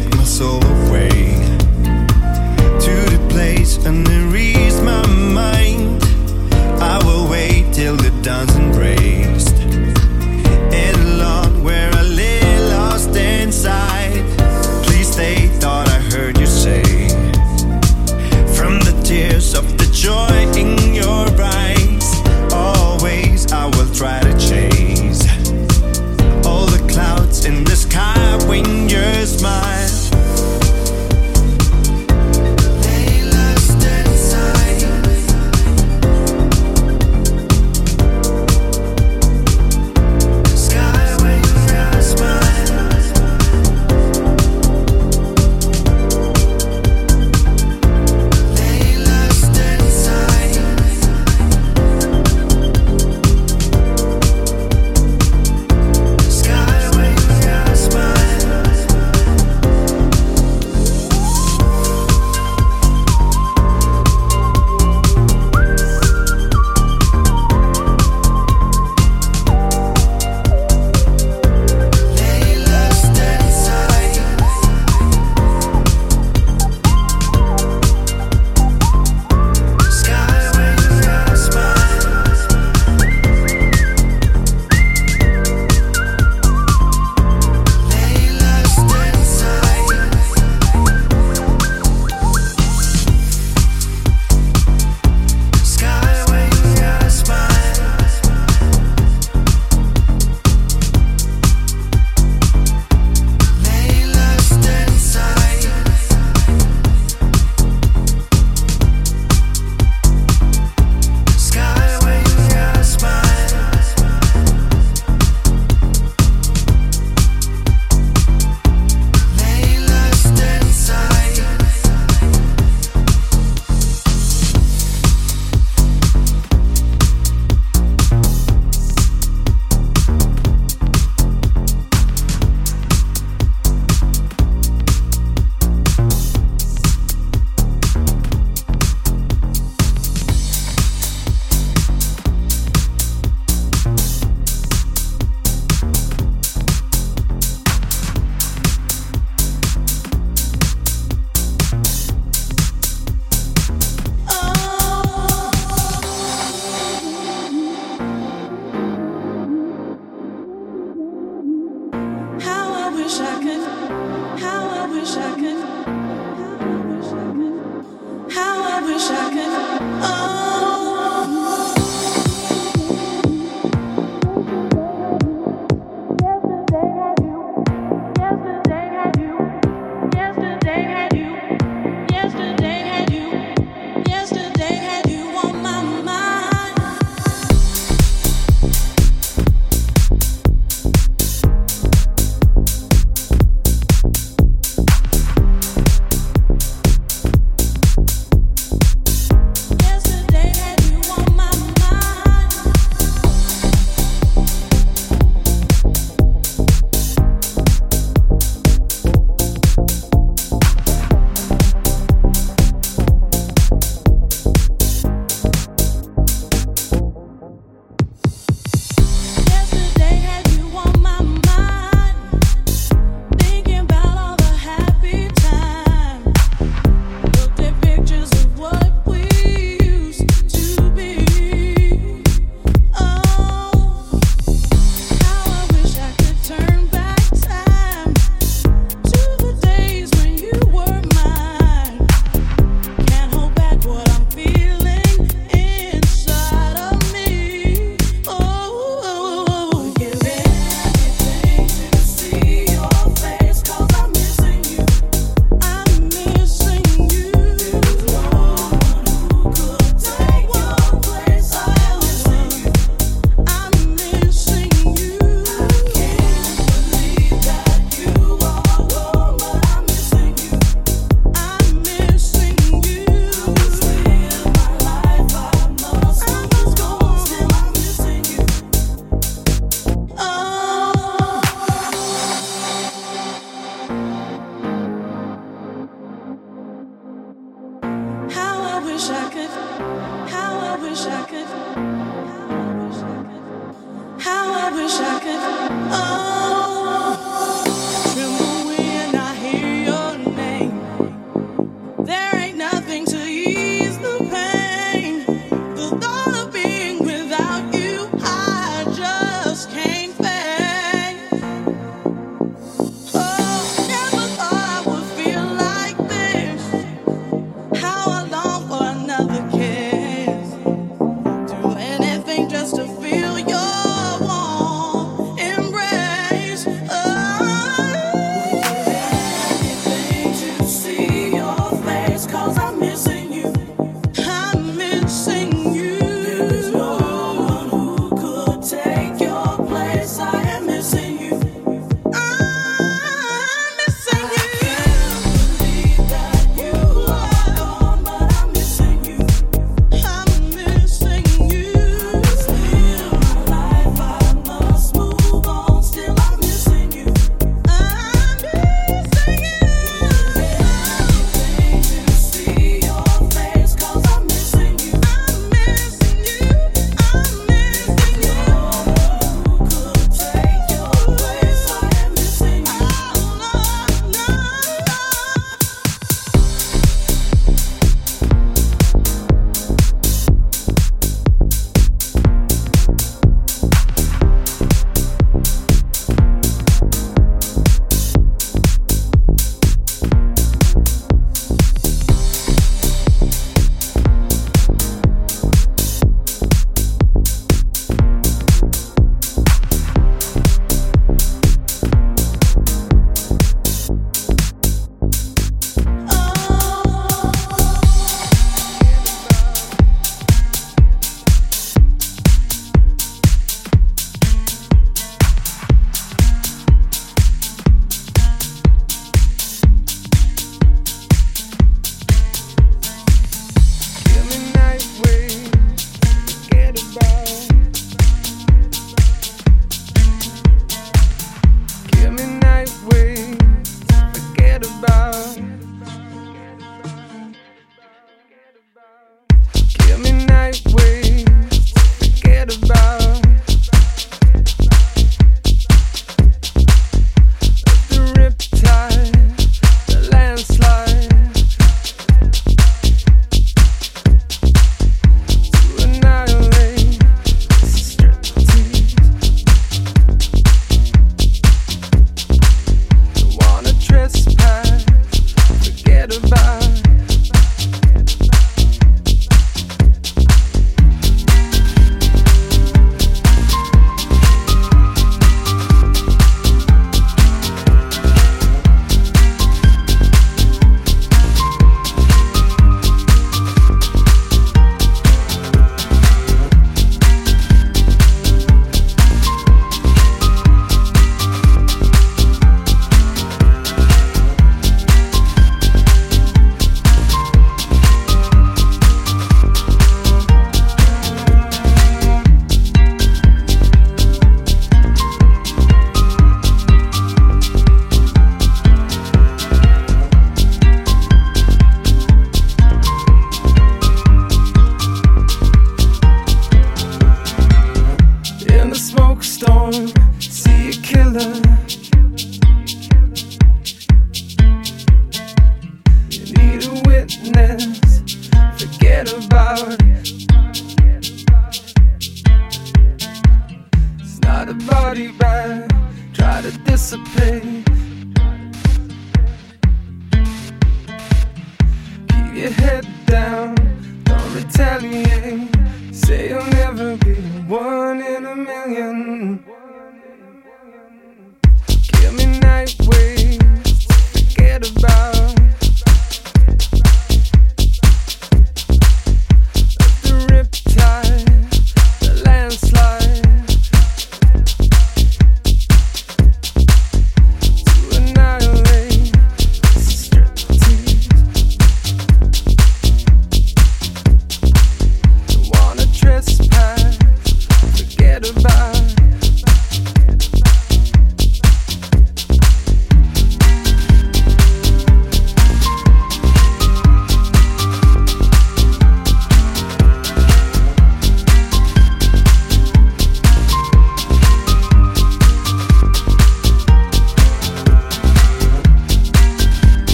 take my soul away.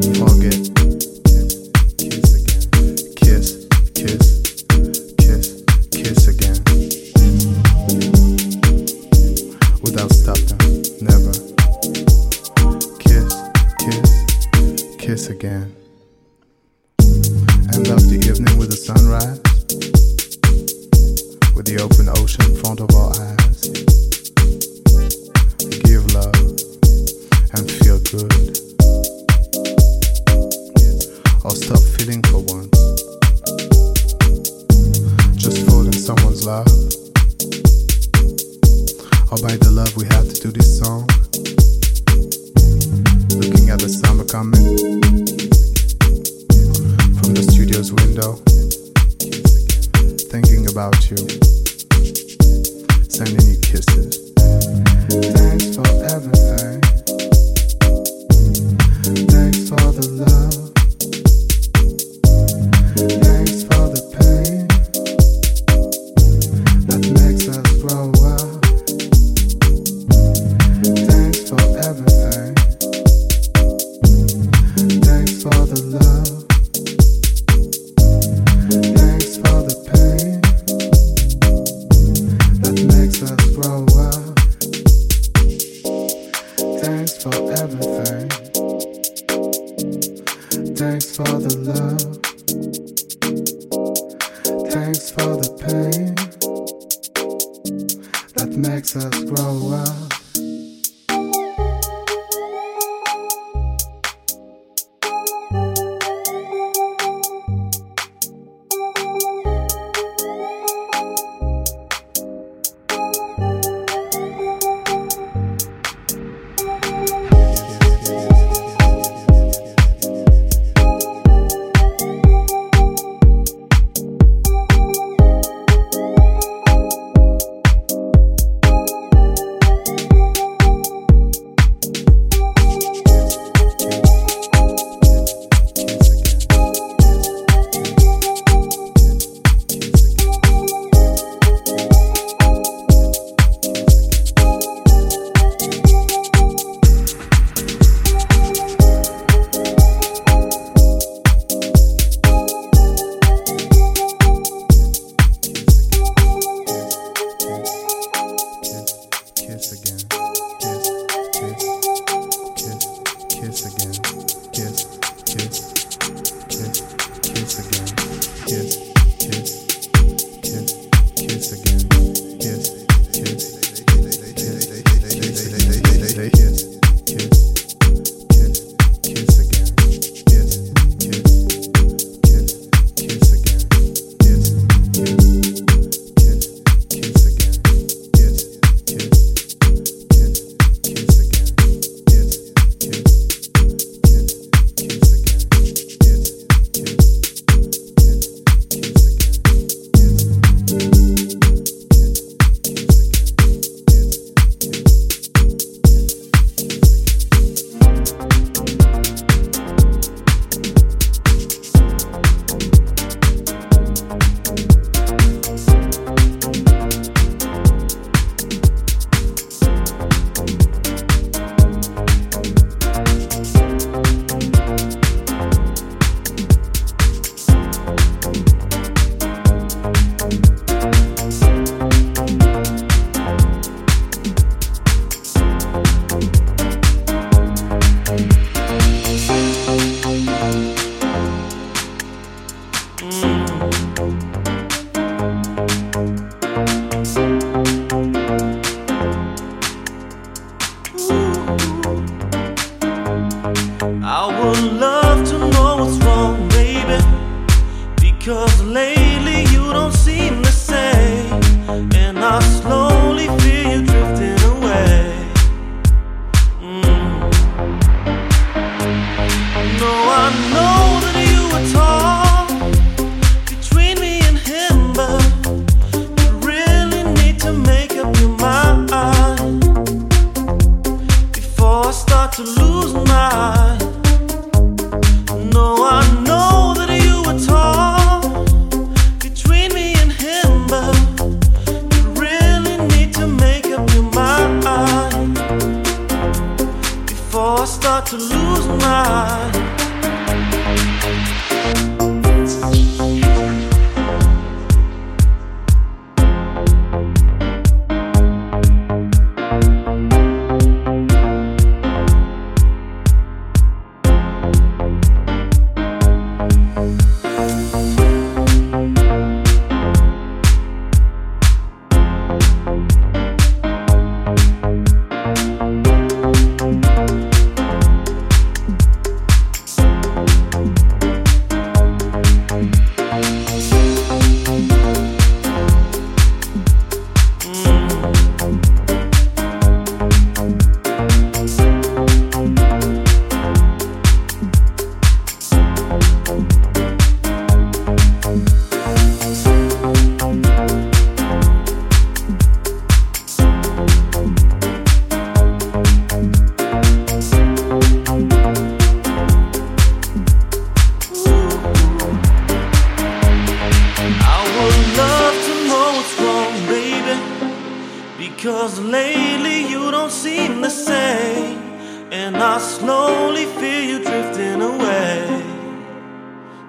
Forget.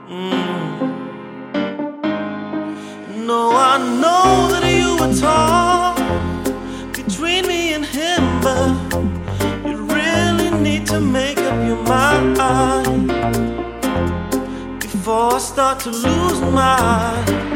Mm. No, I know that you were torn between me and him, but you really need to make up your mind before I start to lose my.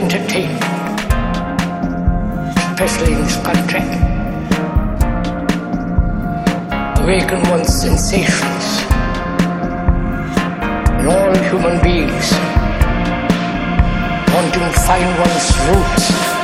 Of entertainment, especially in this country. Awaken one's sensations in all human beings, wanting to find one's roots.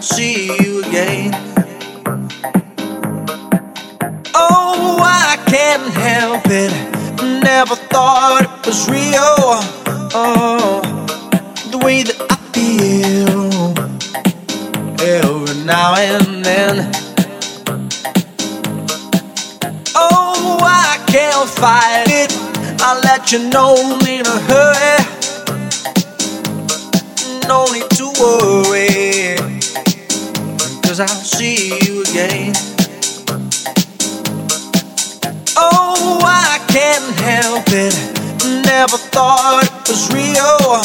See you again. Oh, I can't help it. Never thought it was real. Oh, the way that I feel every now and then. Oh, I can't fight it. I'll let you know in a hurry. No need to worry cause I'll see you again. Oh, I can't help it. Never thought it was real.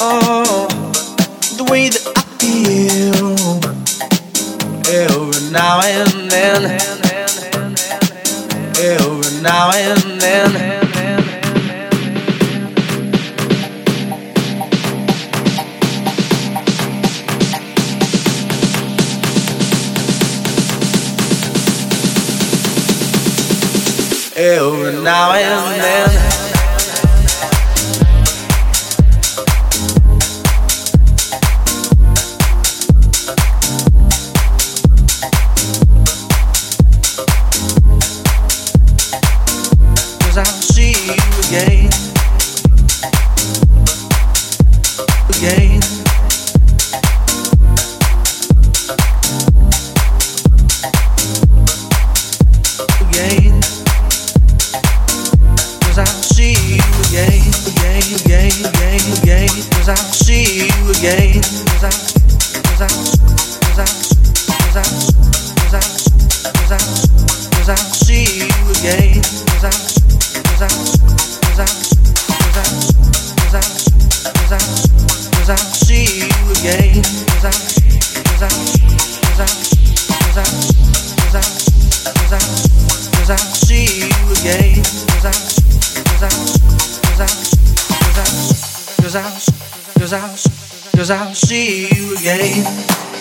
Oh, the way that I feel every now and then. Every now and then. Eu now and then. Cause I'll see you again.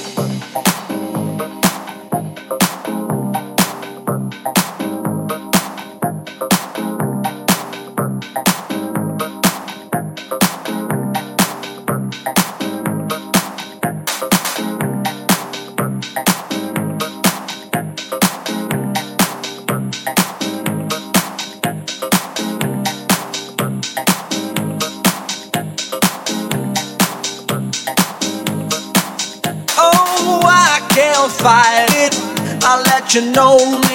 you know.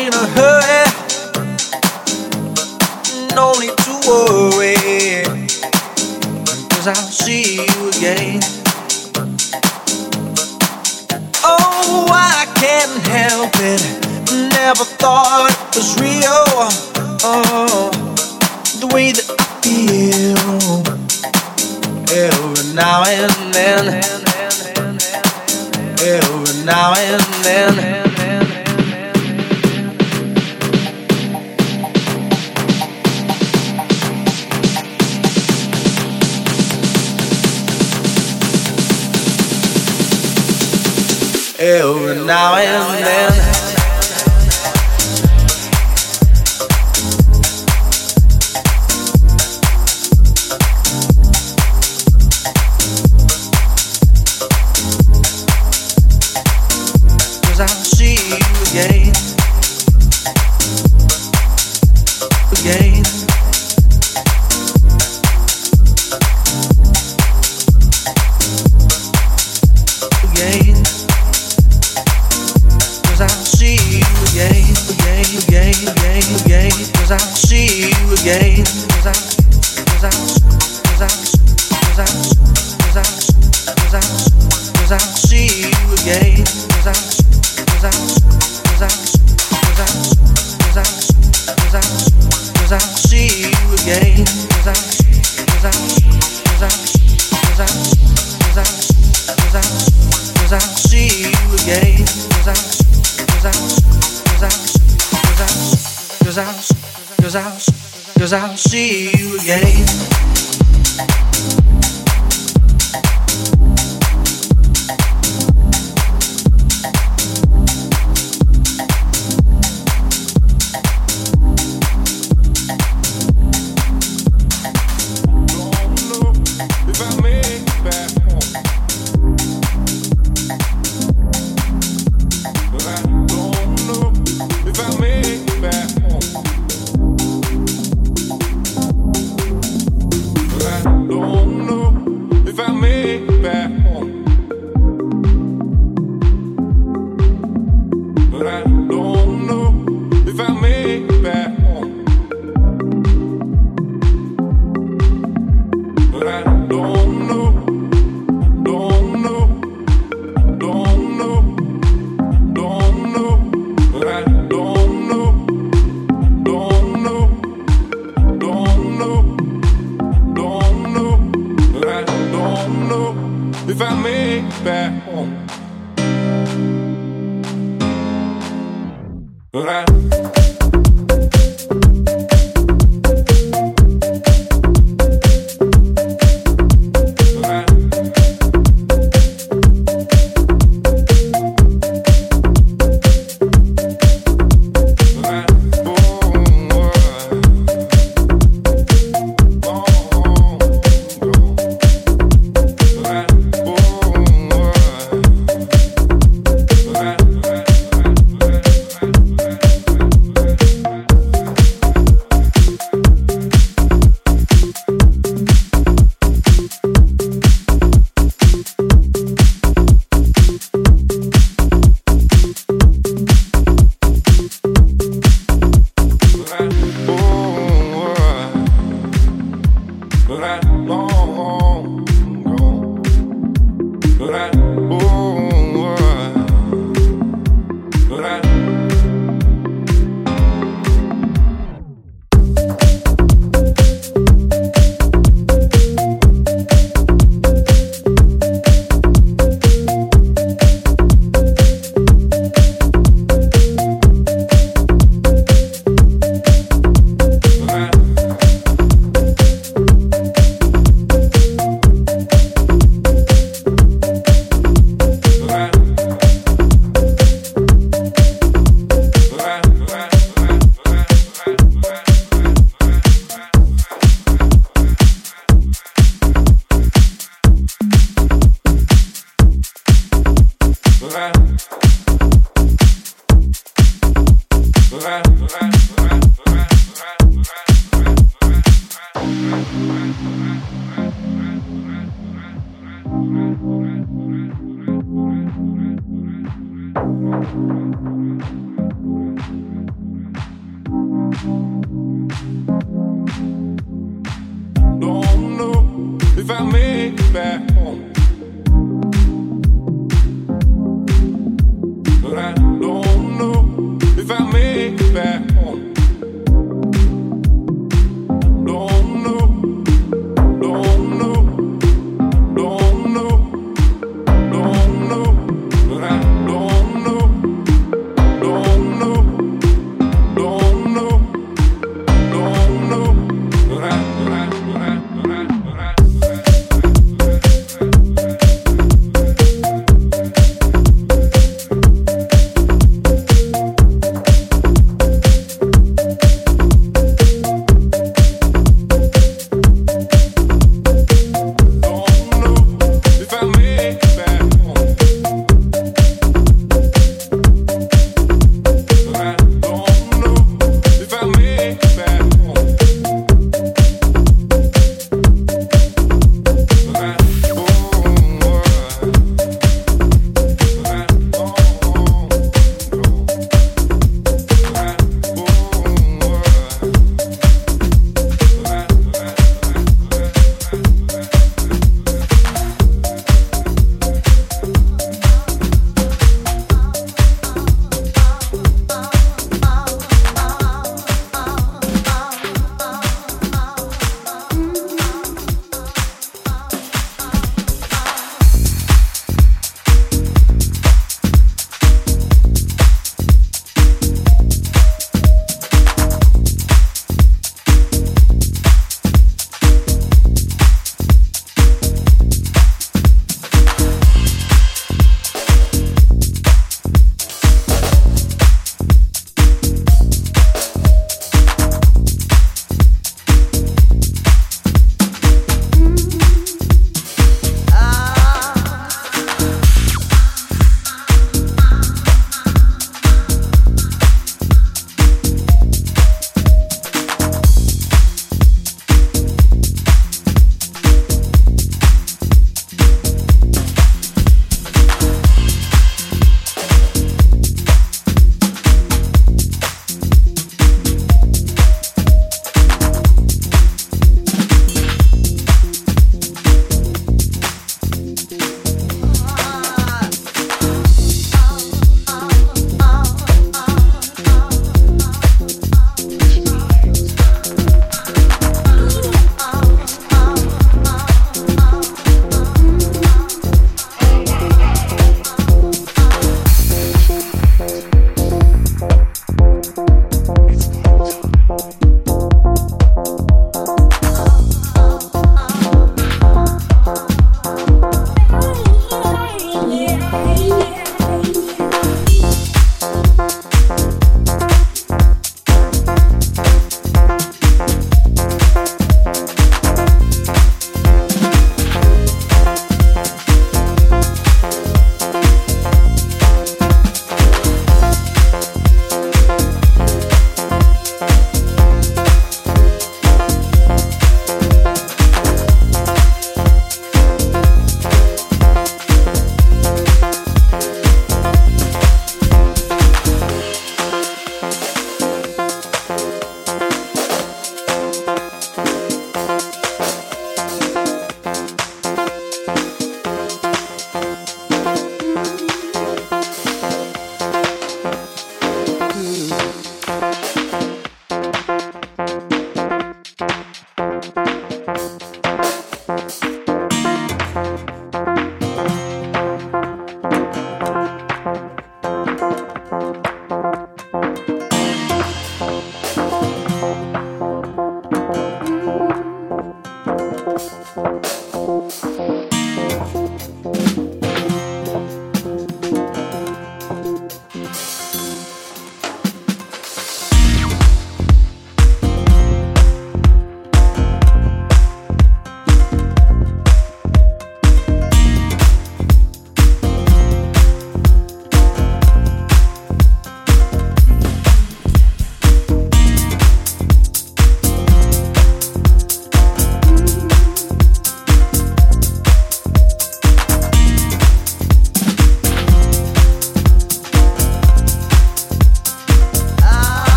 Cause I'll see you again.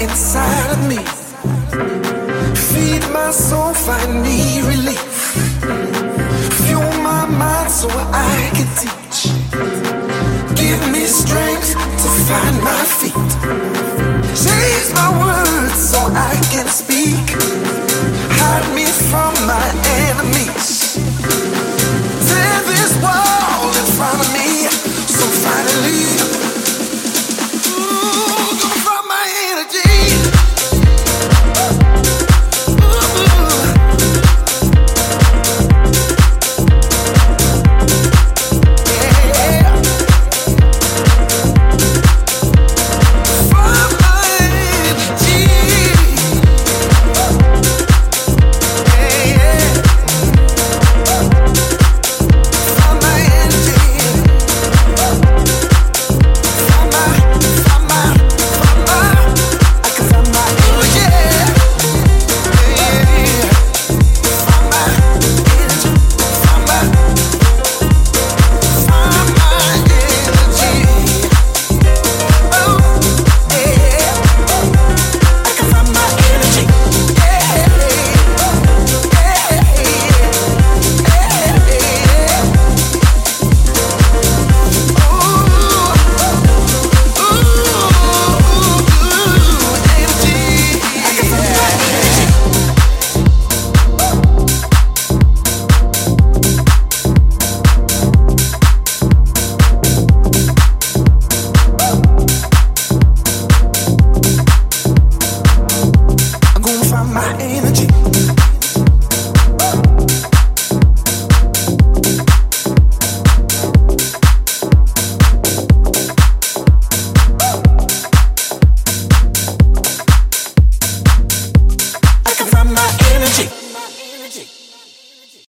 inside of me. Feed my soul, find me relief. Fuel my mind so I can teach. Give me strength to find my feet. Change my words so I can speak. Hide me from my enemies.